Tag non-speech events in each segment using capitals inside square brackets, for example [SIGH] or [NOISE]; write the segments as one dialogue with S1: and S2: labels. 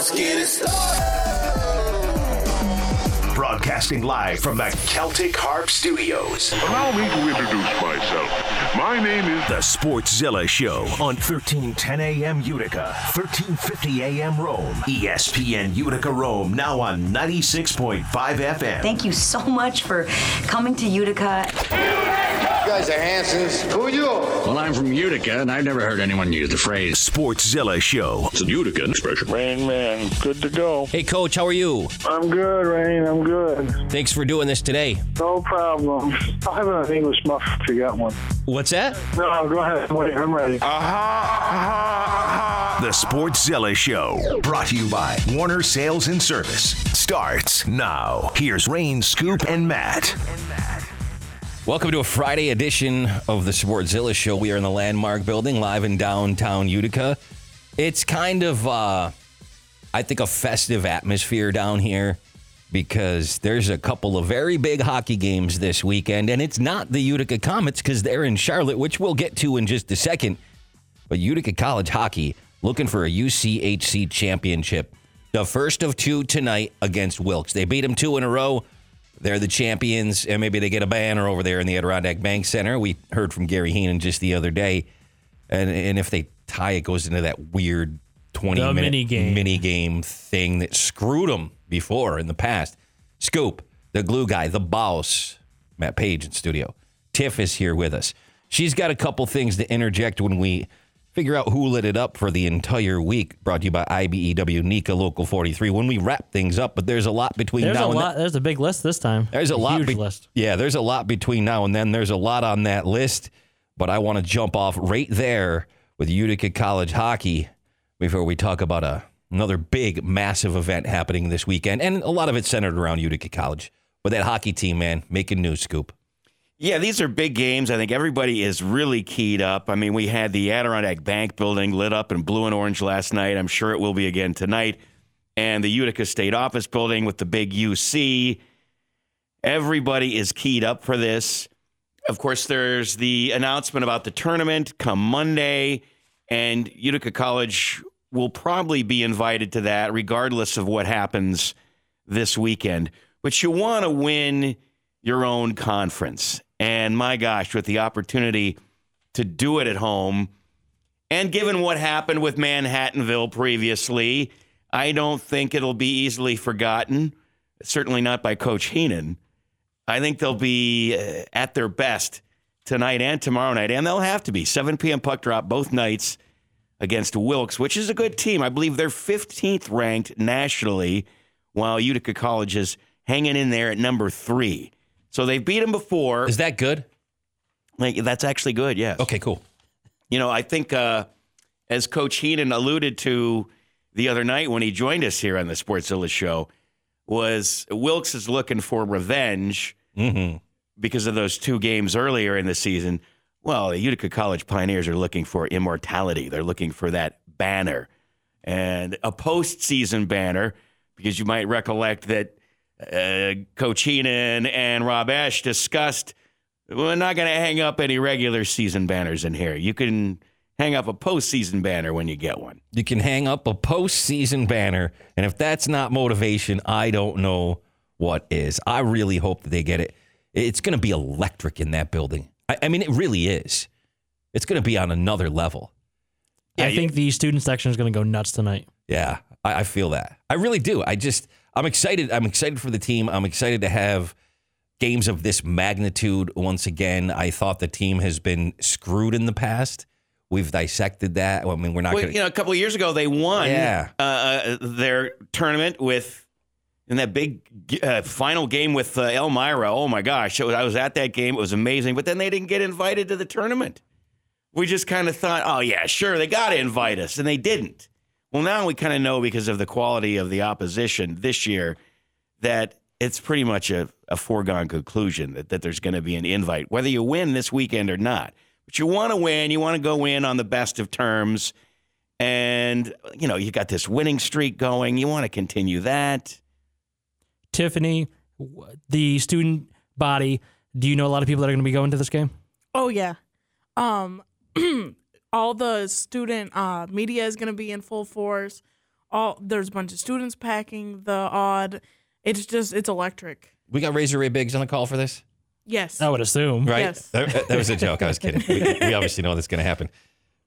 S1: let's get it started.
S2: Broadcasting live from the Celtic Harp Studios.
S3: Allow me to introduce myself. My name is
S2: The Sportszilla Show on 1310 AM Utica, 1350 AM Rome, ESPN Utica Rome, now on 96.5 FM.
S4: Thank you so much for coming to Utica.
S5: You guys are Hansons. Who are you?
S6: Well, I'm from Utica, and I've never heard anyone use the phrase.
S2: Sportszilla Show.
S6: It's a Utica expression.
S3: Rain Man. Good to go.
S7: Hey, Coach, how are you?
S8: I'm good, Rain. I'm good.
S7: Thanks for doing this today.
S8: No problem. I'll have an English muff if you got one.
S7: What's that?
S8: No, go ahead. Wait, I'm ready.
S2: The Sportszilla Show, brought to you by Warner Sales and Service, starts now. Here's Rain, Scoop, and Matt.
S7: Welcome to a Friday edition of the Sportszilla Show. We are in the Landmark Building, live in downtown Utica. It's kind of, uh, I think, a festive atmosphere down here because there's a couple of very big hockey games this weekend, and it's not the Utica Comets because they're in Charlotte, which we'll get to in just a second. But Utica College hockey looking for a UCHC championship. The first of two tonight against Wilkes. They beat them two in a row. They're the champions, and maybe they get a banner over there in the Adirondack Bank Center. We heard from Gary Heaney just the other day. And, and if they tie, it goes into that weird 20
S9: The
S7: minute
S9: mini game.
S7: mini game thing that screwed them before in the past. Scoop, the glue guy, the boss, Matt Page in studio. Tiff is here with us. She's got a couple things to interject when we figure out who lit it up for the entire week. Brought to you by IBEW NECA Local 43. When we wrap things up, but there's a lot between
S9: There's
S7: now
S9: a
S7: and
S9: lot.
S7: then.
S9: There's a big list this time.
S7: There's a, lot.
S9: huge
S7: be-
S9: list.
S7: Yeah, there's a lot between now and then. There's a lot on that list, but I want to jump off right there with Utica College hockey before we talk about a another big, massive event happening this weekend, and a lot of it centered around Utica College. But that hockey team, man, making news, Scoop.
S10: Yeah, these are big games. I think everybody is really keyed up. I mean, we had the Adirondack Bank building lit up in blue and orange last night. I'm sure it will be again tonight. And the Utica State Office building with the big UC. Everybody is keyed up for this. Of course, there's the announcement about the tournament come Monday, and Utica College will probably be invited to that regardless of what happens this weekend. But you want to win your own conference. And my gosh, with the opportunity to do it at home, and given what happened with Manhattanville previously, I don't think it'll be easily forgotten. Certainly not by Coach Heaney. I think they'll be uh, at their best tonight and tomorrow night, and they'll have to be 7 p.m. puck drop both nights against Wilkes, which is a good team. I believe they're 15th ranked nationally, while Utica College is hanging in there at number three. So they've beat them before.
S7: Is that good?
S10: Like, that's actually good, yes.
S7: Okay, cool.
S10: You know, I think uh, as Coach Heaney alluded to the other night when he joined us here on the Sportszilla show, was Wilkes is looking for revenge
S7: Mm-hmm.
S10: because of those two games earlier in the season. Well, the Utica College Pioneers are looking for immortality. They're looking for that banner and a postseason banner because you might recollect that uh, Coach Heaney and Rob Ash discussed we're not going to hang up any regular season banners in here. You can hang up a postseason banner when you get one.
S7: You can hang up a postseason banner, and if that's not motivation, I don't know what is. I really hope that they get it. It's going to be electric in that building. I, I mean, it really is. It's going to be on another level.
S10: Yeah,
S9: I
S10: you-
S9: think the student section is going to go nuts tonight.
S7: Yeah, I, I feel that. I really do. I just, I'm excited. I'm excited for the team. I'm excited to have games of this magnitude once again. I thought the team has been screwed in the past. We've dissected that. I mean, we're not
S10: Well,
S7: going
S10: you know, a couple of years ago, they won
S7: Yeah.
S10: uh, uh, their tournament with in that big uh, final game with uh, Elmira. Oh my gosh, was- I was at that game. It was amazing. But then they didn't get invited to the tournament. We just kind of thought, oh yeah, sure, they got to invite us, and they didn't. Well, now we kind of know because of the quality of the opposition this year that it's pretty much a, a foregone conclusion that, that there's going to be an invite, whether you win this weekend or not. But you want to win, you want to go in on the best of terms. And, you know, you got this winning streak going. You want to continue that.
S9: Tiffany, the student body. Do you know a lot of people that are going to be going to this game?
S11: Oh yeah. Um [CLEARS THROAT] all the student uh media is going to be in full force. all there's a bunch of students packing the odd. It's just it's electric.
S7: We got Razor Ray Biggs on the call for this,
S11: Yes.
S9: I would assume.
S7: right?
S11: Yes.
S7: That, that was a joke. I was kidding. We, we obviously know that's going to happen.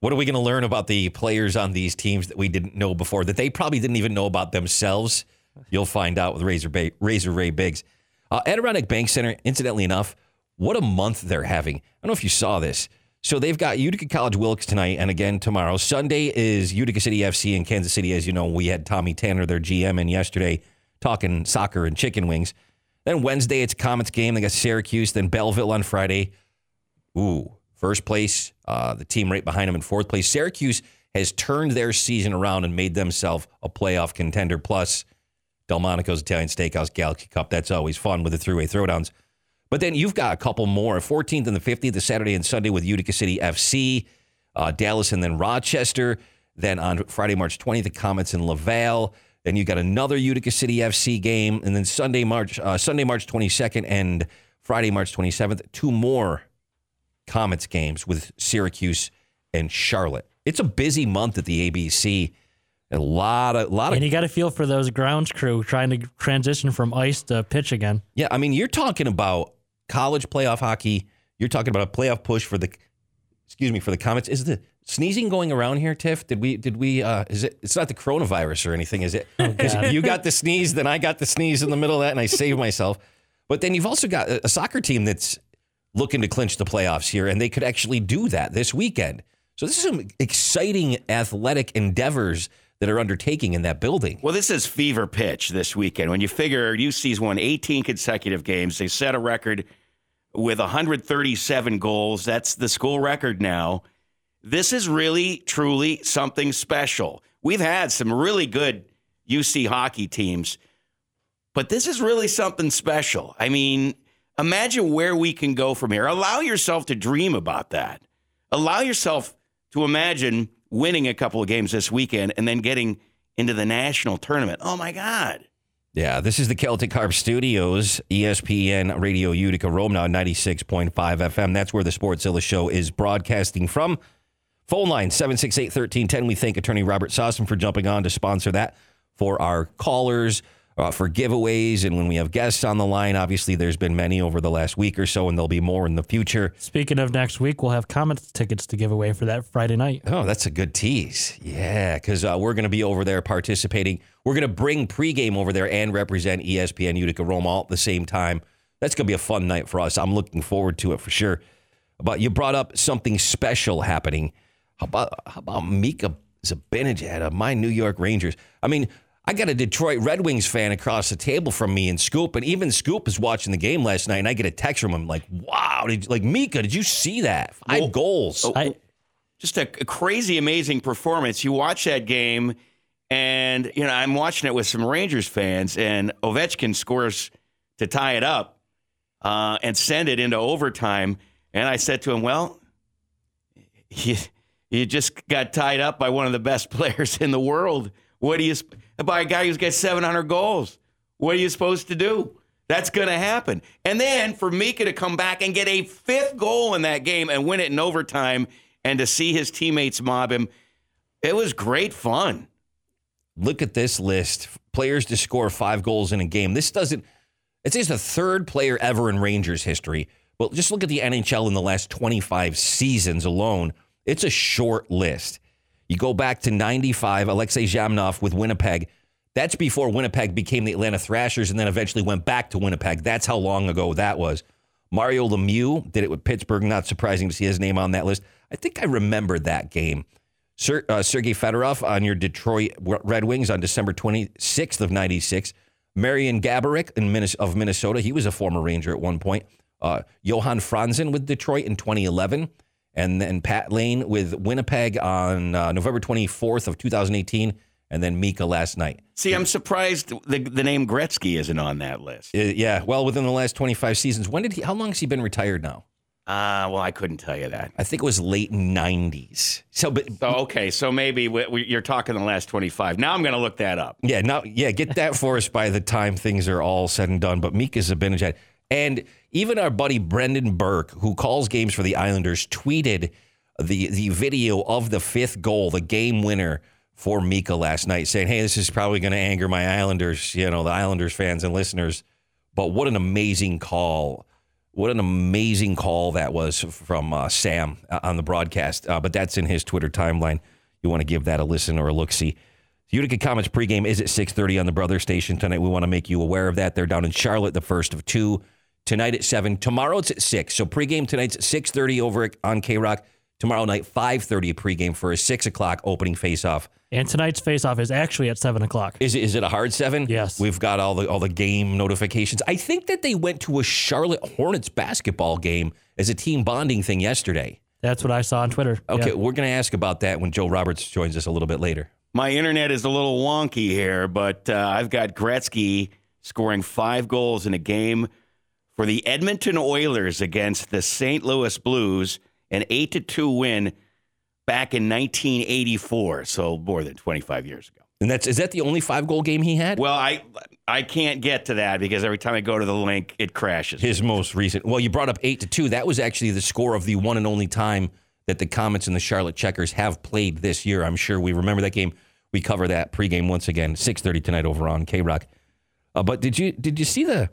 S7: What are we going to learn about the players on these teams that we didn't know before, that they probably didn't even know about themselves? You'll find out with Razor, Bay, Razor Ray Biggs. Uh, Adirondack Bank Center, incidentally enough, what a month they're having. I don't know if you saw this. So they've got Utica College Wilkes tonight and again tomorrow. Sunday is Utica City FC in Kansas City. As you know, we had Tommy Tanner, their GM, in yesterday talking soccer and chicken wings. Then Wednesday, it's Comets game. They got Syracuse, then Belleville on Friday. Ooh, first place, uh, the team right behind them in fourth place. Syracuse has turned their season around and made themselves a playoff contender. Plus, Delmonico's Italian Steakhouse Galaxy Cup. That's always fun with the three-way throwdowns. But then you've got a couple more 14th and the 15th, the Saturday and Sunday with Utica City FC, uh, Dallas, and then Rochester. Then on Friday, March 20th, the Comets in Laval. Then you've got another Utica City FC game, and then Sunday, March uh, Sunday, March 22nd, and Friday, March 27th, two more Comets games with Syracuse and Charlotte. It's a busy month at the ABC. A lot of, lot of,
S9: And you got to feel for those grounds crew trying to transition from ice to pitch again.
S7: yeah. I mean, you're talking about college playoff hockey. You're talking about a playoff push for the, excuse me, for the Comets. Is the sneezing going around here, Tiff? Did we, did we, uh, is it, it's not the coronavirus or anything, is it?
S9: God.
S7: you got the sneeze, then I got the sneeze in the middle of that and I saved myself. But then you've also got a soccer team that's looking to clinch the playoffs here, and they could actually do that this weekend. So this is some exciting athletic endeavors that are undertaking in that building.
S10: Well, this is fever pitch this weekend. When you figure UC's won 18 consecutive games, they set a record with 137 goals. That's the school record now. This is really, truly something special. We've had some really good UC hockey teams, but this is really something special. I mean, imagine where we can go from here. Allow yourself to dream about that. Allow yourself to imagine winning a couple of games this weekend and then getting into the national tournament. Oh my God.
S7: Yeah, this is the Celtic Harp Studios, ESPN Radio Utica, Rome now 96.5 FM. That's where the Sportszilla show is broadcasting from. Phone line 768 1310. We thank attorney Robert Sosson for jumping on to sponsor that for our callers, uh, for giveaways. And when we have guests on the line, obviously there's been many over the last week or so, and there'll be more in the future.
S9: Speaking of next week, we'll have Comets tickets to give away for that Friday night.
S7: Oh, that's a good tease. Yeah, because uh, we're going to be over there participating. We're going to bring pregame over there and represent ESPN Utica Rome all at the same time. That's going to be a fun night for us. I'm looking forward to it for sure. But you brought up something special happening. How about how about Mika Zibanejad of my New York Rangers? I mean, I got a Detroit Red Wings fan across the table from me and Scoop, and even Scoop is watching the game last night, and I get a text from him like, "Wow, did, like Mika, did you see that? Five
S10: Well,
S7: goals."
S9: I,
S10: just a, a crazy, amazing performance. You watch that game, and you know I'm watching it with some Rangers fans, and Ovechkin scores to tie it up uh, and send it into overtime. And I said to him, "Well, [LAUGHS] you, you just got tied up by one of the best [LAUGHS] players in the world. What do you by a guy who's got 700 goals? What are you supposed to do?" That's going to happen. And then for Mika to come back and get a fifth goal in that game and win it in overtime and to see his teammates mob him, it was great fun.
S7: look at this list players to score five goals in a game this doesn't it's just the third player ever in rangers history but just look at the nhl in the last 25 seasons alone it's a short list you go back to 95 alexei zhamnov with winnipeg that's before winnipeg became the atlanta thrashers and then eventually went back to winnipeg that's how long ago that was mario lemieux did it with pittsburgh not surprising to see his name on that list i think i remember that game Ser, uh, Sergei Fedorov on your Detroit Red Wings on December 26th of 96. Marian Gaborik in Minnes- of Minnesota. He was a former Ranger at one point. Uh, Johan Franzen with Detroit in 2011. And then Pat Laine with Winnipeg on uh, November 24th of 2018. And then Mika last night.
S10: See, I'm surprised the, the name Gretzky isn't on that list.
S7: Uh, yeah, well, within the last 25 seasons. When did he, how long has he been retired now?
S10: Uh, well, I couldn't tell you that.
S7: I think it was late 90s. So, but
S10: So, okay, so maybe we, we, you're talking the last 25. Now I'm going to look that up.
S7: Yeah, now, yeah, get that for us by the time things are all said and done. But Mika Zibanejad and even our buddy Brendan Burke, who calls games for the Islanders, tweeted the the video of the fifth goal, the game winner for Mika last night, saying, "Hey, this is probably going to anger my Islanders, you know, the Islanders fans and listeners." But what an amazing call! What an amazing call that was from uh, Sam uh, on the broadcast. Uh, but that's in his Twitter timeline. You want to give that a listen or a look see. Utica Comets pregame is at 6:30 on the Brother Station tonight. We want to make you aware of that. They're down in Charlotte, the first of two. Tonight at seven. Tomorrow it's at six. So pregame tonight's at 6:30 over on K Rock. Tomorrow night 5:30 pregame for a six o'clock opening faceoff.
S9: And tonight's face-off is actually at seven o'clock.
S7: Is it, is it a hard seven?
S9: Yes.
S7: We've got all the all the game notifications. I think that they went to a Charlotte Hornets basketball game as a team bonding thing yesterday.
S9: That's what I saw on Twitter.
S7: Okay,
S9: Yeah.
S7: we're going to ask about that when Joe Roberts joins us a little bit later.
S10: My internet is a little wonky here, but uh, I've got Gretzky scoring five goals in a game for the Edmonton Oilers against the St. Louis Blues, an eight to two win back in 1984, so more than 25 years ago.
S7: And that's is that the only five goal game he had?
S10: Well, I I can't get to that because every time I go to the link, it crashes.
S7: His most recent. Well, you brought up eight to two. That was actually the score of the one and only time that the Comets and the Charlotte Checkers have played this year. I'm sure we remember that game. We cover that pregame once again, six thirty tonight over on K Rock. Uh, but did you did you see the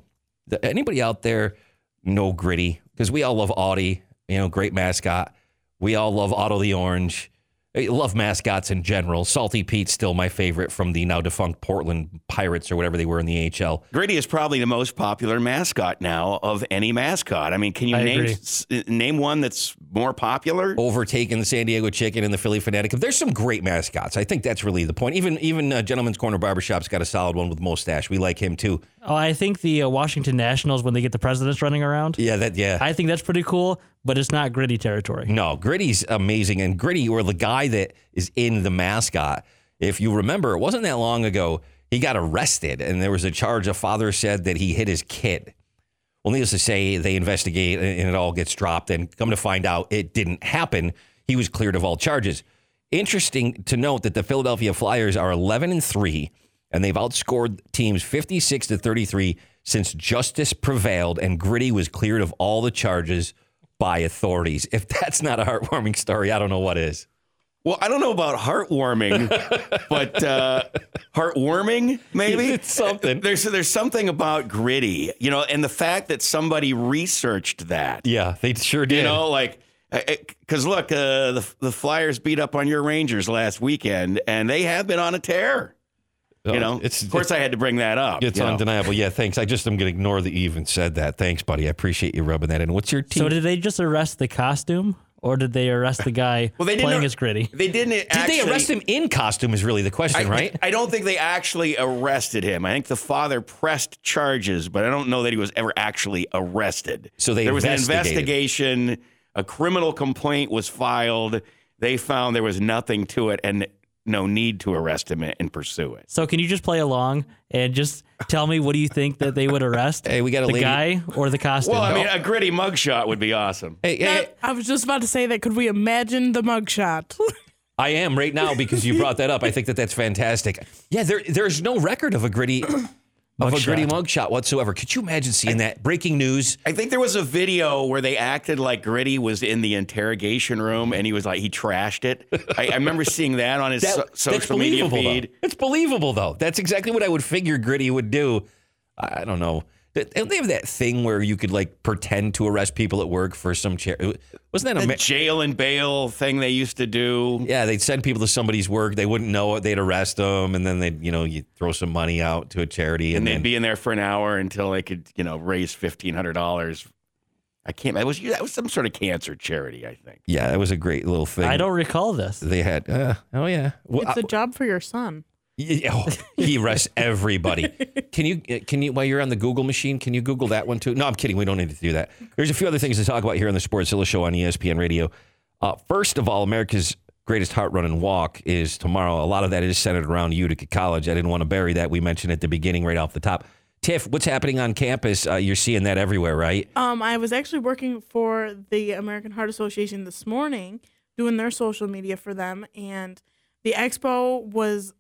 S7: anybody out there know gritty? Because we all love Audie, you know, great mascot. We all love Otto the Orange. I love mascots in general. Salty Pete's still my favorite from the now defunct Portland Pirates or whatever they were in the AHL.
S10: Gritty is probably the most popular mascot now of any mascot. I mean, can you
S9: I
S10: name
S9: agree.
S10: s- name one that's more popular?
S7: overtaking the San Diego Chicken and the Phillie Phanatic. There's some great mascots. I think that's really the point. Even even uh, Gentleman's Corner Barbershop's got a solid one with Mustache. We like him too.
S9: Oh, I think the uh, Washington Nationals when they get the presidents running around.
S7: Yeah, that yeah.
S9: I think that's pretty cool, but it's not gritty territory.
S7: no, Gritty's amazing, and Gritty or the guy that is in the mascot. If you remember, it wasn't that long ago. He got arrested, and there was a charge. A father said that he hit his kid. Well, needless to say, they investigate and it all gets dropped. And come to find out, it didn't happen. He was cleared of all charges. Interesting to note that the Philadelphia Flyers are 11 and 3, and they've outscored teams 56 to 33 since justice prevailed and Gritty was cleared of all the charges by authorities. If that's not a heartwarming story, I don't know what is.
S10: Well, I don't know about heartwarming, [LAUGHS] but uh, heartwarming maybe
S7: It's something.
S10: There's there's something about gritty, you know, and the fact that somebody researched that,
S7: Yeah, they sure did.
S10: you know, like because look, uh, the the Flyers beat up on your Rangers last weekend, and they have been on a tear.
S7: Oh,
S10: You know,
S7: it's
S10: of course, I had to bring that up.
S7: It's
S10: you know.
S7: undeniable. Yeah, thanks. I just am going to ignore that you even said that. Thanks, buddy. I appreciate you rubbing that in. What's your team?
S9: So did they just arrest the costume, or did they arrest the guy [LAUGHS]
S10: Well, they didn't.
S9: playing as gritty?
S10: They didn't.
S7: Did
S10: actually,
S7: they arrest him in costume? Is really the question,
S10: I,
S7: right?
S10: I don't think they actually arrested him. I think the father pressed charges, but I don't know that he was ever actually arrested.
S7: So they
S10: there was an investigation. A criminal complaint was filed. They found there was nothing to it and no need to arrest him and pursue it.
S9: So can you just play along and just tell me what do you think that they would arrest? [LAUGHS]
S7: Hey, we got a
S9: the
S7: lady-
S9: guy or the costume?
S10: Well, I mean, a gritty mugshot would be awesome.
S7: hey, hey,
S11: That- I was just about to say that. Could we imagine the mugshot? [LAUGHS]
S7: I am right now because you brought that up. I think that that's fantastic. Yeah, there there's no record of a gritty of a gritty mugshot whatsoever. Could you imagine seeing that? Breaking news.
S10: I think there was a video where they acted like Gritty was in the interrogation room and he was like, he trashed it. I, I remember seeing that on his [LAUGHS]
S7: That-
S10: so- social media feed.
S7: Though. It's believable though. That's exactly what I would figure Gritty would do. I don't know. Don't they have that thing where you could like pretend to arrest people at work for some chair? Wasn't that a ma-
S10: jail and bail thing they used to do.
S7: Yeah, they'd send people to somebody's work. They wouldn't know it. They'd arrest them, and then they'd, you know, you throw some money out to a charity,
S10: and
S7: and,
S10: they'd
S7: then
S10: be in there for an hour until they could, you know, raise fifteen hundred dollars. I can't. That was that was some sort of cancer charity, I think.
S7: yeah, that was a great little thing.
S9: I don't recall this.
S7: They had. Uh, oh yeah. Well,
S11: it's a job for your son.
S7: Oh, he arrests everybody. Can you can you while you're on the Google machine, can you Google that one too? No, I'm kidding. We don't need to do that. There's a few other things to talk about here on the Sports Zilla Show on ESPN Radio. Uh, first of all, America's greatest heart run and walk is tomorrow. A lot of that is centered around Utica College. I didn't want to bury that. We mentioned at the beginning, right off the top. Tiff, what's happening on campus? Uh, you're seeing that everywhere, right?
S11: Um, I was actually working for the American Heart Association this morning, doing their social media for them, and the expo was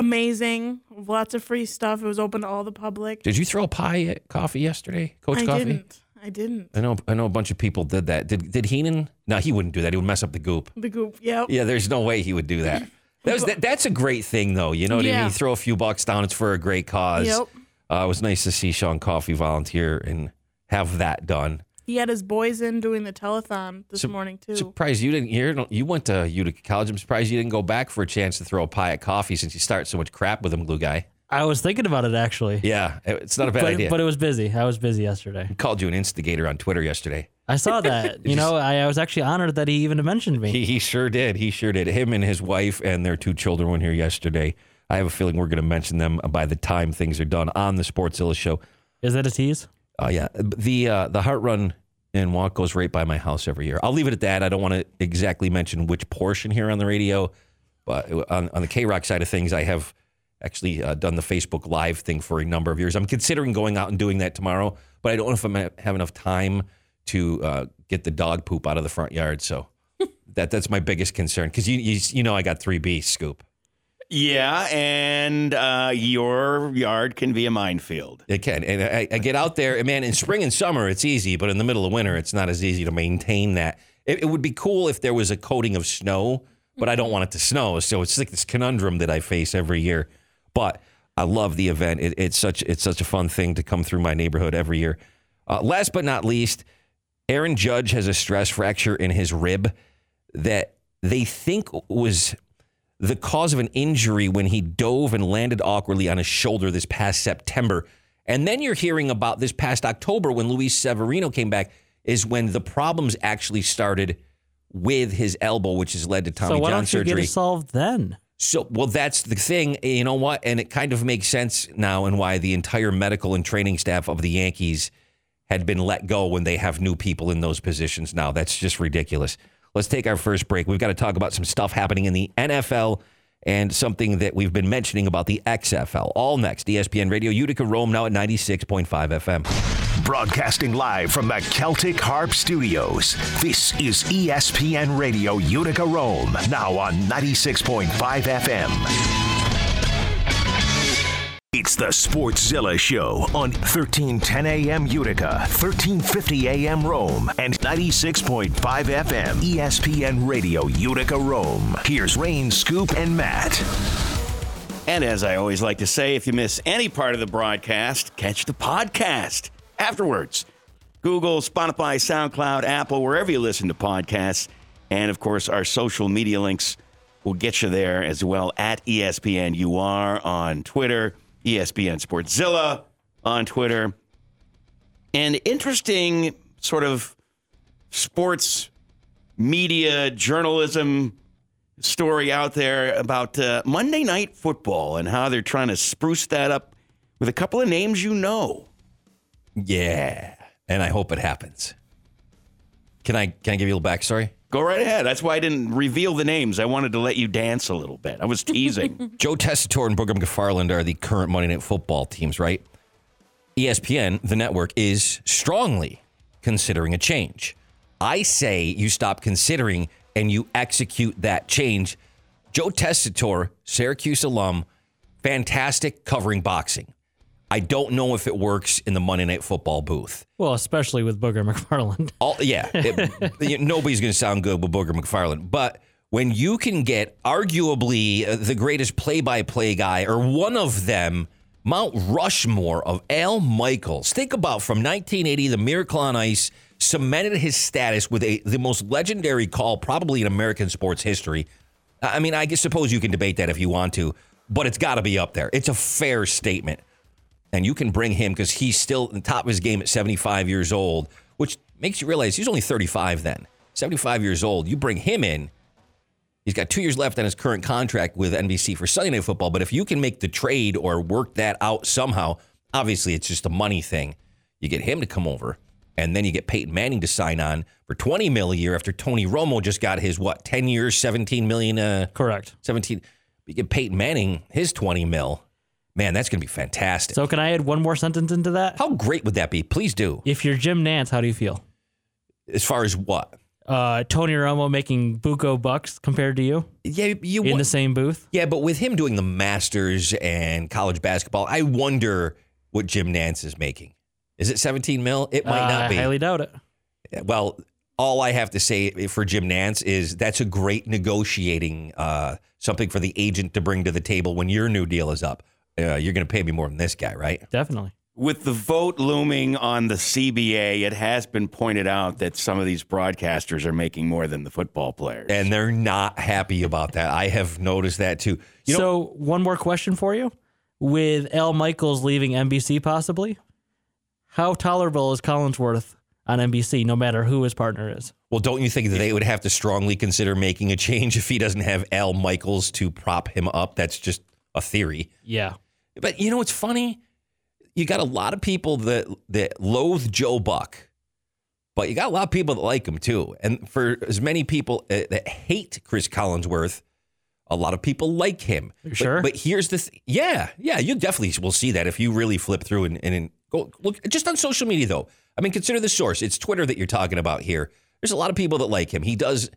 S11: amazing. Lots of free stuff. It was open to all the public.
S7: Did you throw a pie at coffee yesterday, Coach Coffee?
S11: I
S7: Coffee?
S11: didn't. I didn't.
S7: I know. I know a bunch of people did that. Did Did Heaney? No, he wouldn't do that. He would mess up the goop.
S11: The goop. Yep.
S7: Yeah, there's no way he would do that. [LAUGHS] That was, that, that's a great thing, though. You know what I mean? You throw a few bucks down, it's for a great cause.
S11: Yep.
S7: Uh, it was nice to see Sean Coffee volunteer and have that done.
S11: He had his boys in doing the telethon this morning too.
S7: Surprised you didn't. You you went to Utica College. I'm surprised you didn't go back for a chance to throw a pie at Coffee since you start so much crap with him, glue guy.
S9: I was thinking about it actually.
S7: Yeah, it's not a bad
S9: but,
S7: idea.
S9: but it was busy. I was busy yesterday.
S7: He called you an instigator on Twitter yesterday.
S9: I saw [LAUGHS] that. you know, I, I was actually honored that he even mentioned me.
S7: He, he sure did. He sure did. Him and his wife and their two children were here yesterday. I have a feeling we're going to mention them by the time things are done on the Sports Sportszilla show.
S9: Is that a tease?
S7: Oh yeah, the uh, the Heart Run and Walk goes right by my house every year. I'll leave it at that. I don't want to exactly mention which portion here on the radio, but on, on the K Rock side of things, I have actually uh, done the Facebook Live thing for a number of years. I'm considering going out and doing that tomorrow, but I don't know if I'm gonna have enough time to uh, get the dog poop out of the front yard. So [LAUGHS] that that's my biggest concern because you, you you know I got three B's scoop.
S10: Yeah, and uh, your yard can be a minefield.
S7: It can. And I, I get out there, and man, in spring and summer, it's easy, but in the middle of winter, it's not as easy to maintain that. It, it would be cool if there was a coating of snow, but I don't want it to snow. So it's like this conundrum that I face every year. But I love the event. It, it's such it's such a fun thing to come through my neighborhood every year. Uh, last but not least, Aaron Judge has a stress fracture in his rib that they think was the cause of an injury when he dove and landed awkwardly on his shoulder this past September. And then you're hearing about this past October when Luis Severino came back, is when the problems actually started with his elbow, which has led to Tommy
S9: so why
S7: John
S9: don't you
S7: surgery.
S9: get it solved then?
S7: So, well, that's the thing. You know what? And it kind of makes sense now and why the entire medical and training staff of the Yankees had been let go when they have new people in those positions now. That's just ridiculous. Let's take our first break. We've got to talk about some stuff happening in the NFL and something that we've been mentioning about the XFL. All next, ESPN Radio Utica Rome now at 96.5 FM.
S2: Broadcasting live from the Celtic Harp Studios. This is ESPN Radio Utica Rome, now on 96.5 FM. The Sportszilla Show on 1310 AM Utica, 1350 AM Rome, and 96.5 FM ESPN Radio Utica Rome. Here's Rain, Scoop, and Matt.
S10: And as I always like to say, if you miss any part of the broadcast, catch the podcast afterwards. Google, Spotify, SoundCloud, Apple, wherever you listen to podcasts. And of course, our social media links will get you there as well at ESPN UR on Twitter, ESPN Sportszilla on Twitter. And interesting sort of sports media journalism story out there about uh, Monday Night Football and how they're trying to spruce that up with a couple of names you know.
S7: Yeah, and I hope it happens. Can I can I give you a little backstory?
S10: Go right ahead. That's why I didn't reveal the names. I wanted to let you dance a little bit. I was teasing. [LAUGHS]
S7: Joe Tessitore and Booger McFarland are the current Monday Night Football teams, right? ESPN, the network, is strongly considering a change. I say you stop considering and you execute that change. Joe Tessitore, Syracuse alum, fantastic covering boxing. I don't know if it works in the Monday Night Football booth.
S9: Well, especially with Booger McFarland. [LAUGHS]
S7: All, yeah, it- nobody's going to sound good with Booger McFarland. But when you can get arguably uh, the greatest play-by-play guy or one of them, Mount Rushmore of Al Michaels. Think about from 1980, the Miracle on Ice cemented his status with a the most legendary call probably in American sports history. I mean, I suppose you can debate that if you want to, but it's got to be up there. It's a fair statement and you can bring him because he's still at the top of his game at 75 years old, which makes you realize he's only 35 then. 75 years old. You bring him in, he's got two years left on his current contract with NBC for Sunday Night Football. But if you can make the trade or work that out somehow, obviously it's just a money thing. You get him to come over, and then you get Peyton Manning to sign on for 20 mil a year after Tony Romo just got his what 10 years, 17 million. Uh,
S9: Correct.
S7: 17. You get Peyton Manning his 20 mil. Man, that's going to be fantastic.
S9: So, can I add one more sentence into that?
S7: How great would that be? Please do.
S9: If you're Jim Nantz, how do you feel?
S7: As far as what?
S9: Uh, Tony Romo making buco bucks compared to you
S7: Yeah, you
S9: in the same booth.
S7: Yeah, but with him doing the Masters and college basketball, I wonder what Jim Nantz is making. Is it 17 mil? It might
S9: Uh,
S7: not be.
S9: I highly doubt it.
S7: Well, all I have to say for Jim Nantz is that's a great negotiating uh, something for the agent to bring to the table when your new deal is up. Uh, you're going to pay me more than this guy, right?
S9: Definitely.
S10: With the vote looming on the CBA, it has been pointed out that some of these broadcasters are making more than the football players.
S7: And they're not happy about that. I have noticed that too. You know,
S9: so, one more question for you. With Al Michaels leaving NBC possibly, how tolerable is Collinsworth on NBC, no matter who his partner is?
S7: well, don't you think that they would have to strongly consider making a change if he doesn't have Al Michaels to prop him up? That's just a theory.
S9: Yeah.
S7: But you know what's funny? You got a lot of people that that loathe Joe Buck, but you got a lot of people that like him too. And for as many people uh, that hate Chris Collinsworth, a lot of people like him. But-
S9: sure?
S7: But, here's the th- yeah, yeah, you definitely will see that if you really flip through and, and, and go look just on social media though. I mean, consider the source. It's Twitter that you're talking about here. There's a lot of people that like him. He does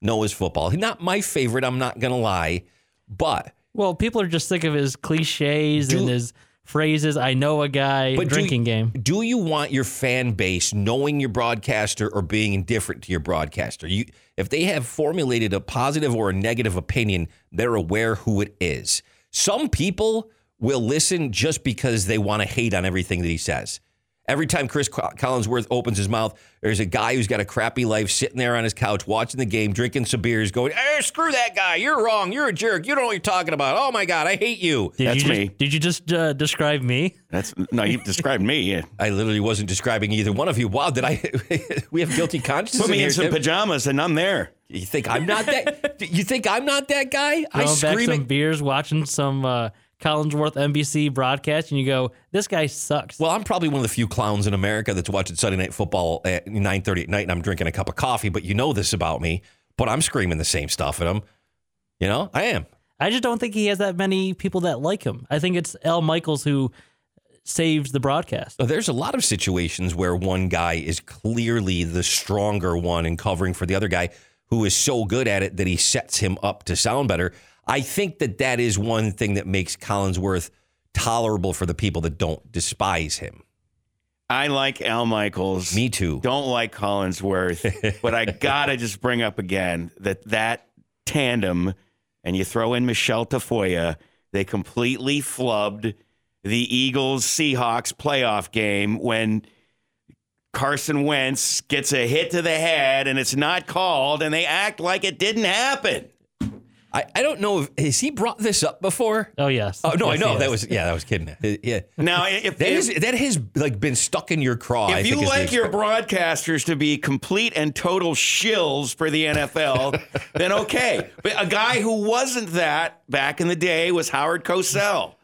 S7: know his football. He's not my favorite. I'm not gonna lie, but
S9: Well, people are just sick of his cliches
S7: Do-
S9: and his phrases. I know a guy
S7: But do
S9: drinking
S7: you-
S9: game.
S7: Do you want your fan base knowing your broadcaster or being indifferent to your broadcaster? You, if they have formulated a positive or a negative opinion, they're aware who it is. Some people will listen just because they want to hate on everything that he says. Every time Chris Collinsworth opens his mouth, there's a guy who's got a crappy life sitting there on his couch watching the game, drinking some beers, going, "Hey, screw that guy! You're wrong. You're a jerk. You don't know what you're talking about. Oh my god, I hate you."
S9: Did
S10: That's
S9: you just,
S10: me.
S9: Did you just uh, describe me?
S10: That's no, you described me. Yeah. [LAUGHS]
S7: I literally wasn't describing either one of you. Wow, did I? [LAUGHS] we have guilty consciences.
S10: Put me
S7: here,
S10: in some
S7: Tim.
S10: pajamas and I'm there.
S7: You think I'm not that? you think I'm not that guy? I
S9: Throwing back
S7: scream
S9: some
S7: it.
S9: beers, watching some uh, Collinsworth NBC broadcast, and you go, "This guy sucks."
S7: Well, I'm probably one of the few clowns in America that's watching Sunday Night Football at 9:30 at night, and I'm drinking a cup of coffee. But you know this about me. But I'm screaming the same stuff at him. You know, I am.
S9: I just don't think he has that many people that like him. I think it's Al Michaels who saves the broadcast.
S7: There's a lot of situations where one guy is clearly the stronger one and covering for the other guy who is so good at it that he sets him up to sound better. I think that that is one thing that makes Collinsworth tolerable for the people that don't despise him.
S10: I like Al Michaels.
S7: Me too.
S10: Don't like Collinsworth, [LAUGHS] but I gotta just bring up again that that tandem, and you throw in Michelle Tafoya, they completely flubbed the Eagles Seahawks playoff game when Carson Wentz gets a hit to the head and it's not called, and they act like it didn't happen.
S7: I, I don't know if has he brought this up before.
S9: Oh yes.
S7: Oh no,
S9: Yes,
S7: I know that was yeah, that was kidding. Uh, Yeah,
S10: Now, if
S7: that
S10: if,
S7: is that has like been stuck in your craw. I
S10: if you
S7: think the
S10: like your broadcasters to be complete and total shills for the NFL, [LAUGHS] then okay. But a guy who wasn't that back in the day was Howard Cosell.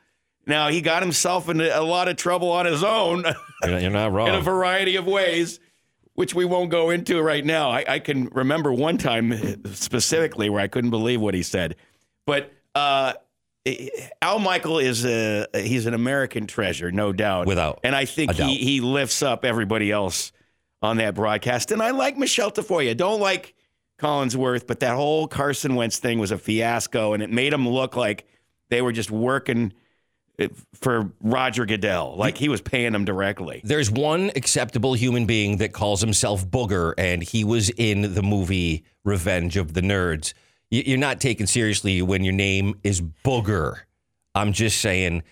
S10: Now he got himself into a lot of trouble on his own
S7: you're not, you're not wrong. [LAUGHS]
S10: in a variety of ways, which we won't go into right now. I, I can remember one time specifically where I couldn't believe what he said. But uh, Al Michael is a he's an American treasure, no doubt.
S7: Without
S10: and I think he he lifts up everybody else on that broadcast. And I like Michelle Tafoya. Don't like Collinsworth, but that whole Carson Wentz thing was a fiasco, and it made him look like they were just working for Roger Goodell, like he was paying them directly.
S7: There's one acceptable human being that calls himself Booger, and he was in the movie Revenge of the Nerds. You're not taken seriously when your name is Booger. I'm just saying.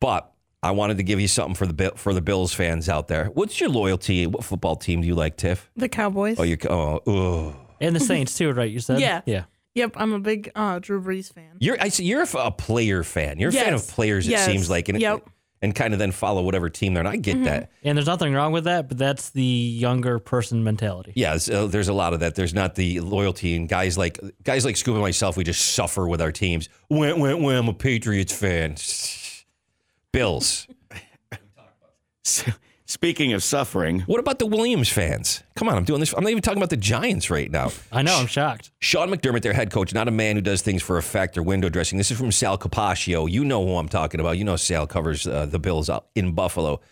S7: But I wanted to give you something for the for the Bills fans out there. What's your loyalty? What football team do you like, Tiff?
S11: The Cowboys.
S7: Oh, you oh, ugh.
S9: and the Saints too, right? You said.
S11: Yeah.
S9: Yeah.
S11: Yep, I'm a big uh, Drew Brees fan.
S7: You're I see you're a, f- a player fan. You're a fan of
S11: Yes.
S7: players. It seems like, and
S11: Yep.
S7: and kind of then follow whatever team they're. And I get that.
S9: And there's nothing wrong with that, but that's the younger person mentality.
S7: Yeah, so there's a lot of that. There's not the loyalty, and guys like guys like Scoop and myself, we just suffer with our teams. When when when I'm a Patriots fan. Bills. [LAUGHS]
S10: Speaking of suffering,
S7: What about the Williams fans? Come on, I'm doing this. I'm not even talking about the Giants right now.
S9: I know. I'm shocked.
S7: Sean McDermott, their head coach, not a man who does things for effect or window dressing. This is from Sal Capaccio. You know who I'm talking about. You know Sal covers uh, the Bills out in Buffalo.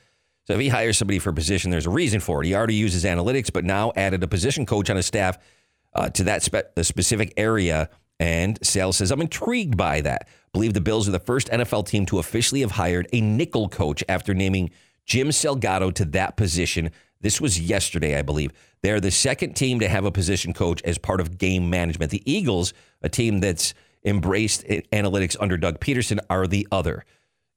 S7: So if he hires somebody for a position, there's a reason for it. He already uses analytics, but now added a position coach on his staff uh, to that spe- the specific area. And Sal says, I'm intrigued by that. Believe the Bills are the first NFL team to officially have hired a nickel coach after naming Jim Salgado to that position. This was yesterday, I believe. They're the second team to have a position coach as part of game management. The Eagles, a team that's embraced analytics under Doug Pederson are the other.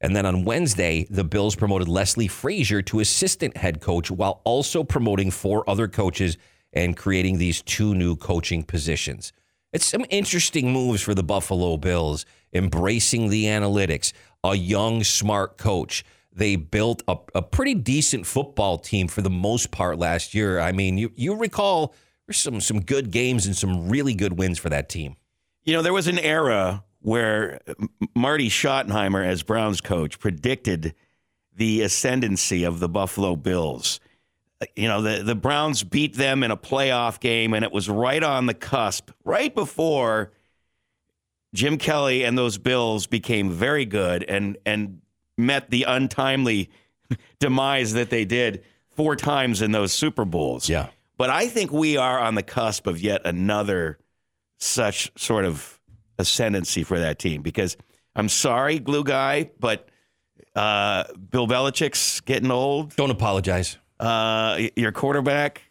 S7: And then on Wednesday, the Bills promoted Leslie Frazier to assistant head coach while also promoting four other coaches and creating these two new coaching positions. It's some interesting moves for the Buffalo Bills, embracing the analytics, a young, smart coach. They built a, a pretty decent football team for the most part last year. I mean, you, you recall some, some good games and some really good wins for that team.
S10: You know, there was an era where Marty Schottenheimer, as Browns coach, predicted the ascendancy of the Buffalo Bills. Uh, you know, the, the Browns beat them in a playoff game, and it was right on the cusp, right before Jim Kelly and those Bills became very good and, and met the untimely [LAUGHS] demise that they did four times in those Super Bowls.
S7: Yeah.
S10: But I think we are on the cusp of yet another such sort of ascendancy for that team because I'm sorry, glue guy, but uh, Bill Belichick's getting old.
S7: Don't apologize.
S10: Uh, your quarterback,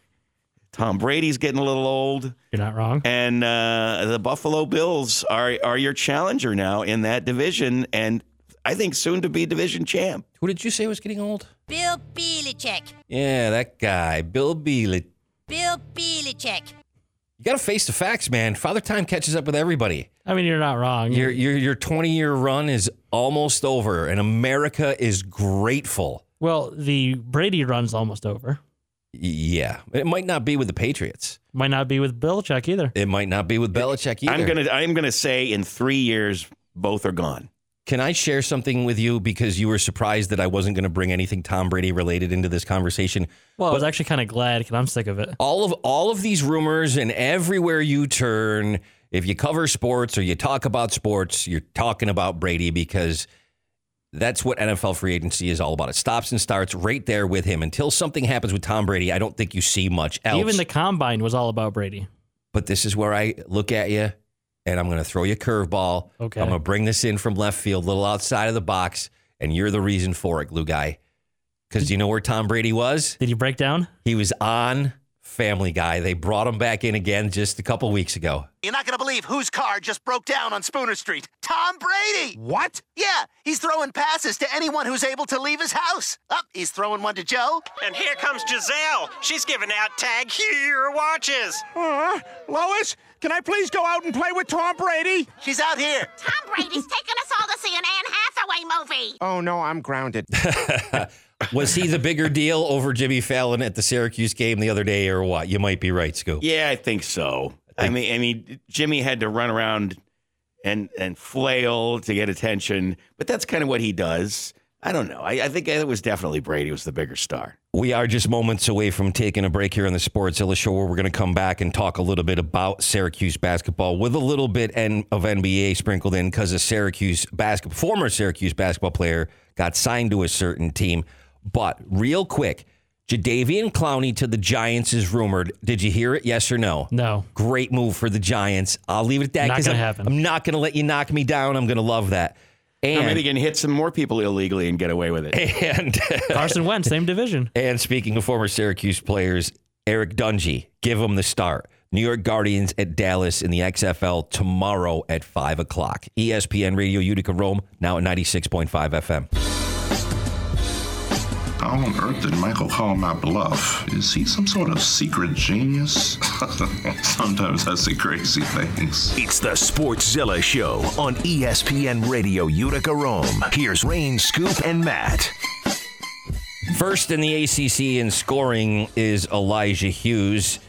S10: Tom Brady's getting a little old.
S9: You're not wrong.
S10: And uh, the Buffalo Bills are are your challenger now in that division, and I think soon to be division champ.
S7: Who did you say was getting old?
S12: Bill Belichick.
S7: Yeah, that guy, Bill Belichick.
S12: Bill Belichick.
S7: You got to face the facts, man. Father Time catches up with everybody.
S9: I mean, you're not wrong.
S7: Your your your 20 year run is almost over, and America is grateful.
S9: Well, the Brady run's almost over.
S7: Yeah, it might not be with the Patriots.
S9: Might not be with Belichick either.
S7: It might not be with Belichick either.
S10: I'm gonna I'm gonna say in three years both are gone.
S7: Can I share something with you because you were surprised that I wasn't going to bring anything Tom Brady related into this conversation?
S9: Well, I was actually kind of glad because I'm sick of it.
S7: All of all of these rumors and everywhere you turn, if you cover sports or you talk about sports, you're talking about Brady because that's what NFL free agency is all about. It stops and starts right there with him. Until something happens with Tom Brady, I don't think you see much else.
S9: Even the combine was all about Brady.
S7: But this is where I look at you and I'm going to throw you a curveball.
S9: Okay.
S7: I'm going to bring this in from left field, a little outside of the box, and you're the reason for it, glue guy. Because you know where Tom Brady was?
S9: Did he break down?
S7: He was on Family Guy. They brought him back in again just a couple weeks ago.
S13: You're not going to believe whose car just broke down on Spooner Street. Tom Brady!
S1: What?
S13: Yeah, he's throwing passes to anyone who's able to leave his house. Up, oh, he's throwing one to Joe.
S14: And here comes Gisele. She's giving out TAG Heuer watches.
S1: Uh, Lois, can I please go out and play with Tom Brady?
S13: She's out here.
S12: Tom Brady's taking us all to see an Anne Hathaway movie.
S1: Oh, no, I'm grounded. [LAUGHS]
S7: Was he the bigger deal over Jimmy Fallon at the Syracuse game the other day, or what? You might be right, Scoop.
S10: Yeah, I think so. I mean, I mean, Jimmy had to run around and and flail to get attention, but that's kind of what he does. I don't know. I, I think it was definitely Brady was the bigger star.
S7: We are just moments away from taking a break here on the Sportszilla Show, where we're going to come back and talk a little bit about Syracuse basketball with a little bit of NBA sprinkled in because a Syracuse basketball former Syracuse basketball player got signed to a certain team. But real quick, Jadeveon Clowney to the Giants is rumored. Did you hear it? Yes or no?
S9: No.
S7: Great move for the Giants. I'll leave it at that
S9: Not
S7: because
S9: gonna
S7: I'm,
S9: happen.
S7: I'm not going to let you knock me down. I'm going to love that. And
S10: I mean, they can hit some more people illegally and get away with it.
S7: and [LAUGHS]
S9: Carson Wentz, same division.
S7: and speaking of former Syracuse players, Eric Dungey, give him the start. New York Guardians at Dallas in the XFL tomorrow at 5 o'clock. ESPN Radio Utica Rome, now at 96.5 FM.
S15: How on earth did Michael call my bluff? Is he some sort of secret genius? [LAUGHS] Sometimes I see crazy things.
S2: It's the Sportszilla Show on ESPN Radio Utica Rome. Here's Rain, Scoop, and Matt.
S7: First in the ACC in scoring is Elijah Hughes.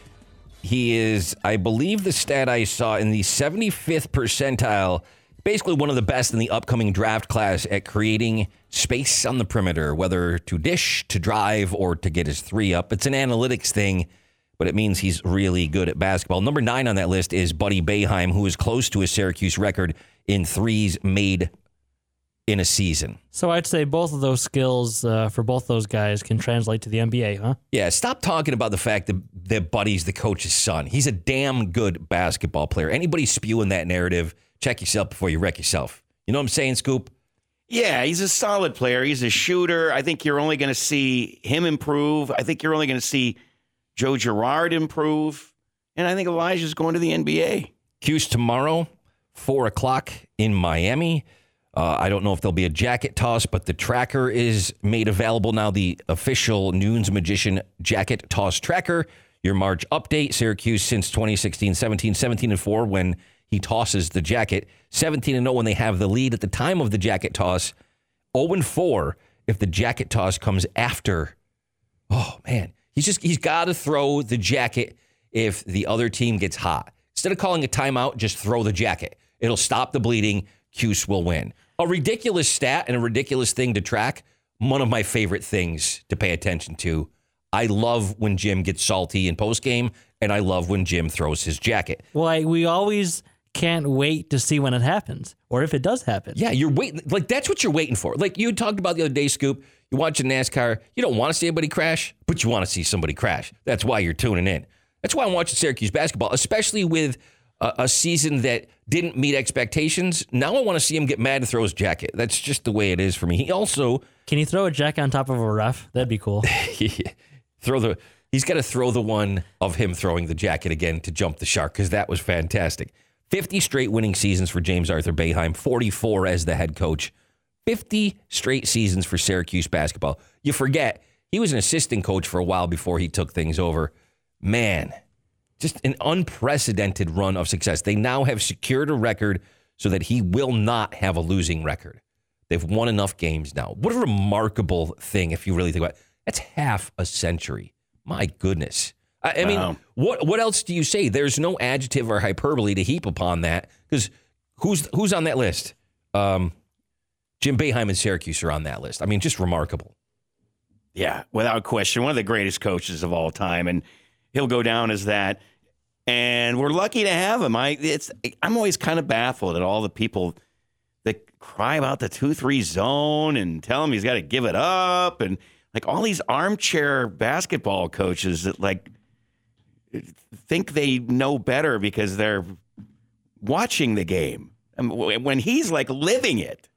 S7: He is, I believe, the stat I saw in the 75th percentile, basically one of the best in the upcoming draft class at creating space on the perimeter, whether to dish, to drive, or to get his three up. It's an analytics thing, but it means he's really good at basketball. Number nine on that list is Buddy Boeheim, who is close to a Syracuse record in threes made in a season.
S9: So I'd say both of those skills uh, for both those guys can translate to the NBA, huh?
S7: Yeah, stop talking about the fact that, that Buddy's the coach's son. He's a damn good basketball player. Anybody spewing that narrative, check yourself before you wreck yourself. You know what I'm saying, Scoop?
S10: Yeah, he's a solid player. He's a shooter. I think you're only going to see him improve. I think you're only going to see Joe Girard improve. And I think Elijah's going to the NBA.
S7: Hughes tomorrow, 4 o'clock in Miami. Uh, I don't know if there'll be a jacket toss, but the tracker is made available now. The official Nunes Magician jacket toss tracker. Your March update Syracuse since 2016 17, 17 and 4 when he tosses the jacket, 17 and 0 when they have the lead at the time of the jacket toss, 0 and 4 if the jacket toss comes after. Oh, man. He's just, he's got to throw the jacket if the other team gets hot. Instead of calling a timeout, just throw the jacket. It'll stop the bleeding. Cuse will win. A ridiculous stat and a ridiculous thing to track. One of my favorite things to pay attention to. I love when Jim gets salty in post game, and I love when Jim throws his jacket.
S9: Well, I, we always can't wait to see when it happens or if it does happen.
S7: Yeah, you're waiting. Like that's what you're waiting for. Like you talked about the other day, Scoop. You watch a NASCAR. You don't want to see anybody crash, but you want to see somebody crash. That's why you're tuning in. That's why I'm watching Syracuse basketball, especially with a, a season that didn't meet expectations. Now I want to see him get mad and throw his jacket. That's just the way it is for me. He also
S9: can you throw a jacket on top of a ref? That'd be cool. [LAUGHS]
S7: throw the. He's got to throw the one of him throwing the jacket again to jump the shark because that was fantastic. 50 straight winning seasons for James Arthur Boeheim, 44 as the head coach. 50 straight seasons for Syracuse basketball. You forget, he was an assistant coach for a while before he took things over. Man, just an unprecedented run of success. They now have secured a record so that he will not have a losing record. They've won enough games now. What a remarkable thing if you really think about it. That's half a century. My goodness. I, I mean,
S10: Wow.
S7: what what else do you say? There's no adjective or hyperbole to heap upon that because who's who's on that list? Um, Jim Boeheim and Syracuse are on that list. I mean, just remarkable.
S10: Yeah, without question, one of the greatest coaches of all time, and he'll go down as that. And we're lucky to have him. I it's I'm always kind of baffled at all the people that cry about the two three zone and tell him he's got to give it up, and like all these armchair basketball coaches that like think they know better because they're watching the game when he's like living it.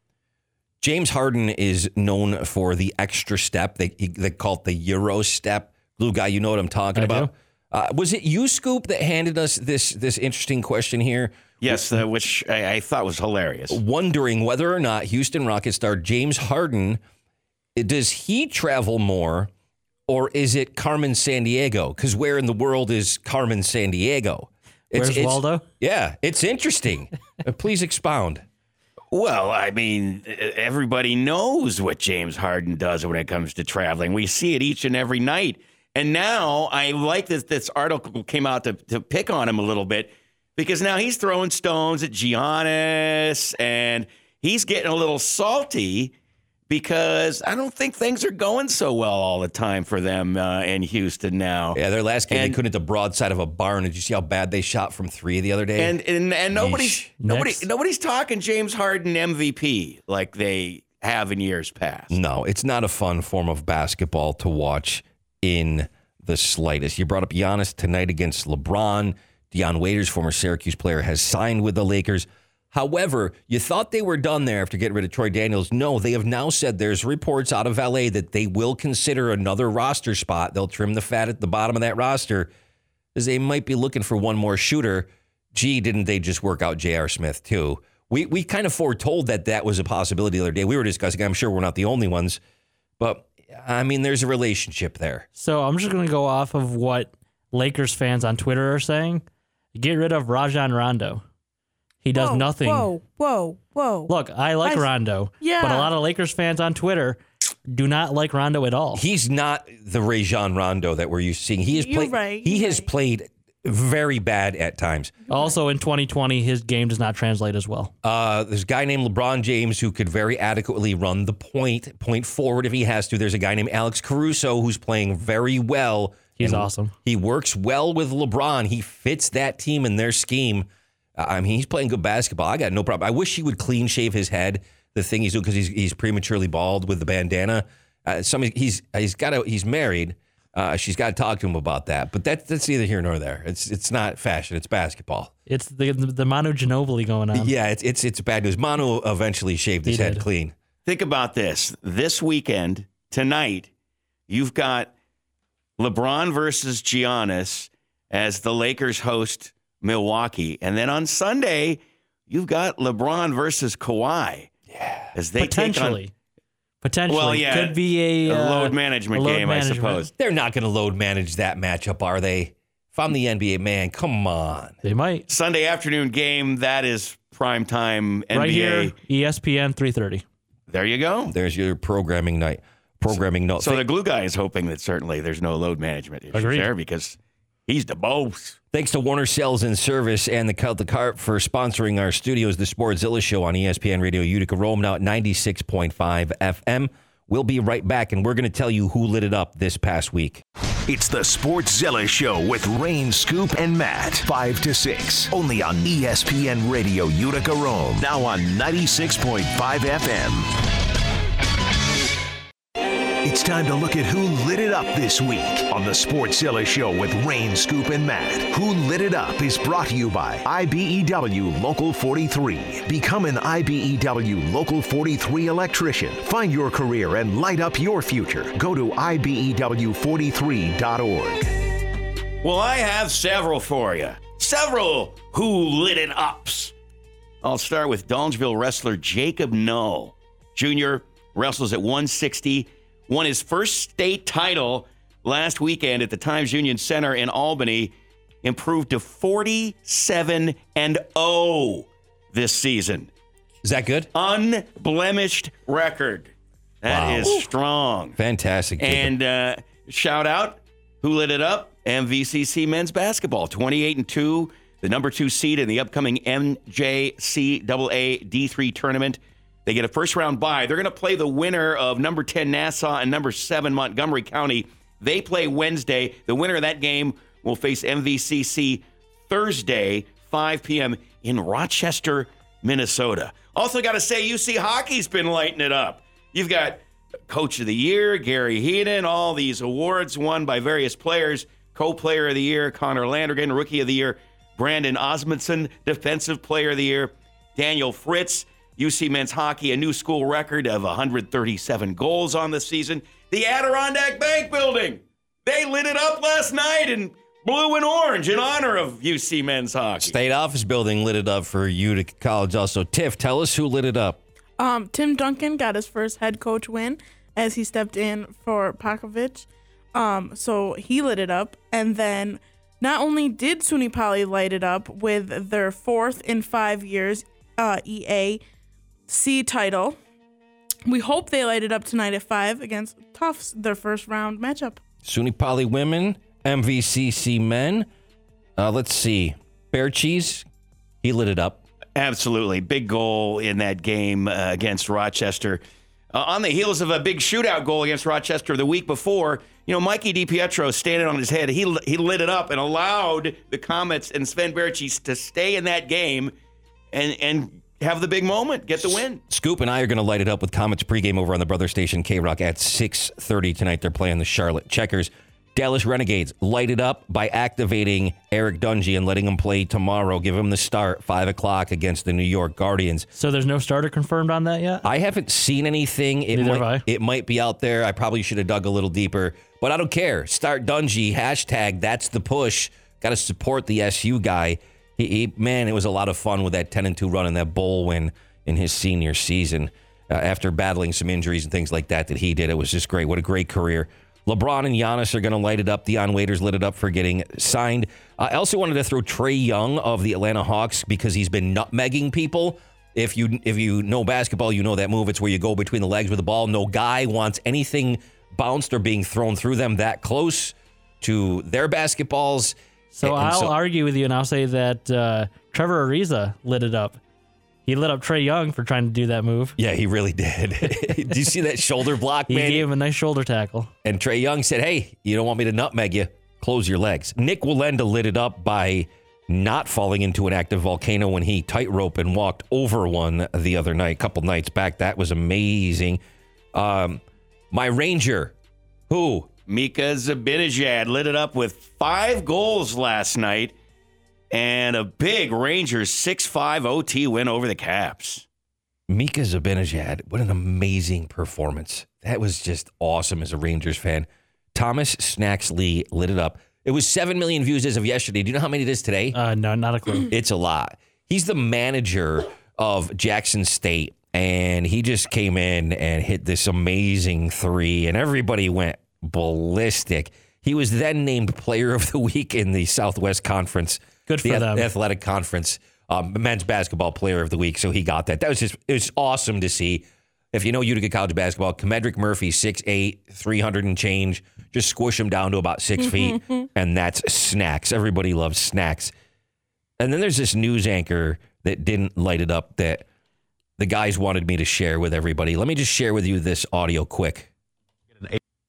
S7: James Harden is known for the extra step. They they call it the Euro step. Blue guy, you know what I'm talking
S9: I
S7: about. Uh, was it you, Scoop, that handed us this this interesting question here?
S10: Yes, uh, which I, I thought was hilarious.
S7: Wondering whether or not Houston Rockets star James Harden does he travel more, or is it Carmen Sandiego? Because where in the world is Carmen Sandiego?
S9: Where's Waldo?
S7: Yeah, it's interesting. Uh, Please expound.
S10: Well, I mean, everybody knows what James Harden does when it comes to traveling. We see it each and every night. And now I like that this article came out to, to pick on him a little bit because now he's throwing stones at Giannis and he's getting a little salty because I don't think things are going so well all the time for them uh, in Houston now.
S7: Yeah, their last game
S10: And-
S7: they couldn't hit the broadside of a barn. Did you see how bad they shot from three the other day?
S10: And and and nobody's
S7: Yeesh.
S10: nobody
S7: Next.
S10: nobody's talking James Harden MVP like they have in years past.
S7: No, it's not a fun form of basketball to watch in the slightest. You brought up Giannis tonight against LeBron. Dion Waiters, former Syracuse player, has signed with the Lakers. However, you thought they were done there after getting rid of Troy Daniels. No, they have now said there's reports out of LA that they will consider another roster spot. They'll trim the fat at the bottom of that roster because they might be looking for one more shooter. Gee, didn't they just work out J.R. Smith too? We we kind of foretold that that was a possibility the other day. We were discussing. I'm sure we're not the only ones, but I mean, there's a relationship there.
S9: So I'm just going to go off of what Lakers fans on Twitter are saying. Get rid of Rajon Rondo. He does
S11: Whoa,
S9: nothing.
S11: Whoa, whoa, whoa.
S9: Look, I like
S11: I-
S9: Rondo.
S11: Yeah.
S9: But a lot of Lakers fans on Twitter do not like Rondo at all.
S7: He's not the Rajon Rondo that we're used to seeing. He has
S11: You're
S7: played.
S11: right,
S7: he
S11: you're
S7: has played very bad at times.
S9: Also in 2020, his game does not translate as well.
S7: Uh, there's a guy named LeBron James who could very adequately run the point, point forward if he has to. There's a guy named Alex Caruso who's playing very well.
S9: He's awesome.
S7: He works well with LeBron. He fits that team and their scheme. I mean, he's playing good basketball. I got no problem. I wish he would clean shave his head. The thing he's doing because he's he's prematurely bald with the bandana. Uh, some he's he's got a, he's married. Uh, she's got to talk to him about that. But that, that's neither here nor there. It's it's not fashion. It's basketball.
S9: It's the the, the Manu Ginobili going on.
S7: Yeah, it's it's it's bad news. Manu eventually shaved his
S9: He
S7: head
S9: did.
S7: clean.
S10: Think about this. This weekend, tonight, you've got LeBron versus Giannis as the Lakers host Milwaukee. And then on Sunday, you've got LeBron versus Kawhi. Yeah. As they
S9: Potentially.
S10: take
S9: Potentially.
S10: Well, yeah,
S9: Could be a,
S10: a
S9: uh,
S10: load management
S9: a load
S10: game, I suppose.
S7: They're not going to load manage that matchup, are they? If I'm the NBA man, come on.
S9: They might.
S10: Sunday afternoon game. That is prime time NBA.
S9: Right here, ESPN 330.
S10: There you go.
S7: There's your programming night. Programming note.
S10: So the glue guy is hoping that certainly there's no load management issues
S7: Agreed.
S10: there because he's the boss.
S7: Thanks to Warner Sales and Service and the Cut the Cart for sponsoring our studios, the Sportzilla Show on ESPN Radio Utica Rome now at 96.5 FM. We'll be right back, and we're going to tell you who lit it up this past week.
S2: It's the Sportzilla Show with Rain, Scoop, and Matt. 5 to 6. Only on ESPN Radio Utica Rome. Now on 96.5 FM. It's time to look at who lit it up this week on the Sportzilla Show with Rain, Scoop, and Matt. Who Lit It Up is brought to you by IBEW Local 43. Become an IBEW Local 43 electrician. Find your career and light up your future. Go to E IBEW43.org.
S10: Well, I have several for you. Several who lit it ups. I'll start with Dolgeville wrestler Jacob No. Jr. wrestles at 160, won his first state title last weekend at the Times Union Center in Albany, improved to 47 and 0 this season.
S7: Is that good?
S10: Unblemished record. That is
S7: Wow.
S10: strong.
S7: Fantastic.
S10: And uh, shout out, who lit it up? MVCC men's basketball, 28 and 2, the number two seed in the upcoming NJCAA D3 tournament. They get a first round bye. They're going to play the winner of number 10 Nassau and number 7 Montgomery County. They play Wednesday. The winner of that game will face MVCC Thursday, 5 p.m. in Rochester, Minnesota. Also, got to say, UC hockey's been lighting it up. You've got Coach of the Year, Gary Heenan, all these awards won by various players. Co Player of the Year, Connor Landergan, Rookie of the Year, Brandon Osmondson, Defensive Player of the Year, Daniel Fritz, UC men's hockey, a new school record of 137 goals on the season. The Adirondack Bank Building, they lit it up last night in blue and orange in honor of UC men's hockey.
S7: State Office Building lit it up for Utica College also. Tiff, tell us who lit it up.
S11: Um, Tim Duncan got his first head coach win as he stepped in for Popovich. Um, so he lit it up, and then not only did SUNY Poly light it up with their fourth in five years uh, EAC title, we hope they light it up tonight at five against Tufts, their first round matchup.
S7: SUNY Poly women, MVCC men. Uh, let's see. Bear Cheese, he lit it up.
S10: Absolutely. Big goal in that game uh, against Rochester. Uh, on the heels of a big shootout goal against Rochester the week before, you know, Mikey DiPietro standing on his head, he, he lit it up and allowed the Comets and Sven Baertschi to stay in that game and, and have the big moment, get the win.
S7: Scoop and I are going to light it up with Comets pregame over on the brother station K Rock at 6:30 tonight. They're playing the Charlotte Checkers. Dallas Renegades light it up by activating Eric Dungey and letting him play tomorrow. Give him the start five o'clock against the New York Guardians.
S9: So there's no starter confirmed on that yet?
S7: I haven't seen anything. It
S9: Neither
S7: might,
S9: have I.
S7: It might be out there. I probably should have dug a little deeper, but I don't care. Start Dungey hashtag. That's the push. Got to support the SU guy. He, he, man, it was a lot of fun with that ten and two run and that bowl win in his senior season. Uh, after battling some injuries and things like that that he did, it was just great. What a great career. LeBron and Giannis are going to light it up. Dion Waiters lit it up for getting signed. I also wanted to throw Trae Young of the Atlanta Hawks because he's been nutmegging people. If you if you know basketball, you know that move. It's where you go between the legs with the ball. No guy wants anything bounced or being thrown through them that close to their basketballs.
S9: So
S7: And
S9: I'll
S7: so-
S9: argue with you and I'll say that uh, Trevor Ariza lit it up. He lit up Trae Young for trying to do that move.
S7: Yeah, he really did. [LAUGHS] did you see that shoulder block,
S9: He
S7: man?
S9: gave him a nice shoulder tackle.
S7: And Trae Young said, Hey, you don't want me to nutmeg you? Close your legs. Nik Wallenda lit it up by not falling into an active volcano when he tightrope and walked over one the other night, a couple nights back. That was amazing. Um, my Ranger, who?
S10: Mika Zibanejad lit it up with five goals last night and a big Rangers 6 5 OT win over the Caps.
S7: Mika Zibanejad, what an amazing performance. That was just awesome as a Rangers fan. Thomas Snacksley lit it up. It was 7 million views as of yesterday. Do you know how many it is today?
S9: Uh, no, not a clue. [CLEARS THROAT]
S7: It's a lot. He's the manager of Jackson State, and he just came in and hit this amazing three, and everybody went ballistic. He was then named Player of the Week in the Southwest Conference,
S9: Good
S7: the
S9: for
S7: ath-
S9: them.
S7: Athletic Conference, um, Men's Basketball Player of the Week. So he got that. That was just it was awesome to see. If you know Utica College basketball, Comedric Murphy, 6'8", 300 and change, just squish him down to about 6 [LAUGHS] feet, and that's snacks. Everybody loves snacks. And then there's this news anchor that didn't light it up that the guys wanted me to share with everybody. Let me just share with you this audio quick.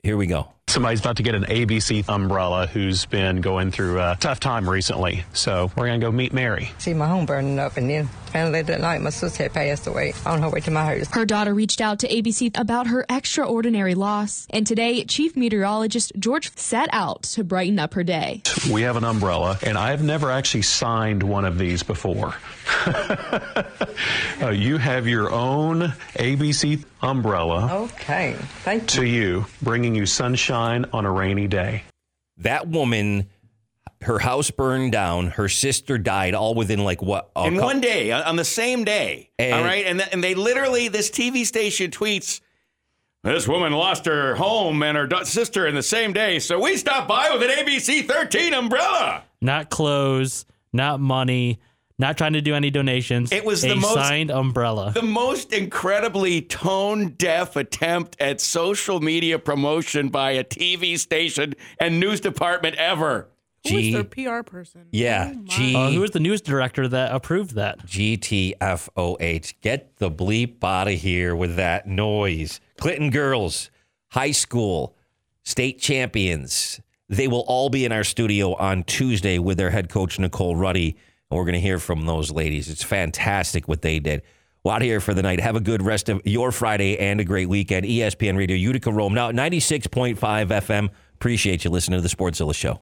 S7: Here we go.
S16: Somebody's about to get an ABC umbrella who's been going through a tough time recently. So we're going to go meet Mary.
S17: See my home burning up, and then finally that night my sister had passed away on her way to my house.
S18: Her daughter reached out to ABC about her extraordinary loss, and today, Chief Meteorologist George set out to brighten up her day.
S16: We have an umbrella, and I've never actually signed one of these before. [LAUGHS] uh, you have your own ABC umbrella
S17: Okay, thank you.
S16: to you, bringing you sunshine on a rainy day.
S7: That woman, her house burned down, her sister died, all within like what? a
S10: in
S7: cou-
S10: one day, on on the same day.
S7: And-
S10: all right, and th- and they literally this TV station tweets. This woman lost her home and her da- sister in the same day, so we stopped by with an ABC 13 umbrella.
S9: Not clothes, not money, not trying to do any donations.
S10: It was
S9: a
S10: the most-
S9: signed umbrella.
S10: The most incredibly tone deaf attempt at social media promotion by a TV station and news department ever.
S11: Who is
S7: G-
S11: their PR person?
S7: Yeah, G.
S9: Uh, who was the news director that approved that?
S7: GTFOH. Get the bleep out of here with that noise. Clinton girls, high school, state champions. They will all be in our studio on Tuesday with their head coach, Nicole Ruddy. And we're going to hear from those ladies. It's fantastic what they did. Well, out here for the night. Have a good rest of your Friday and a great weekend. ESPN Radio, Utica Rome. Now, 96.5 FM. Appreciate you listening to the Sportzilla Show.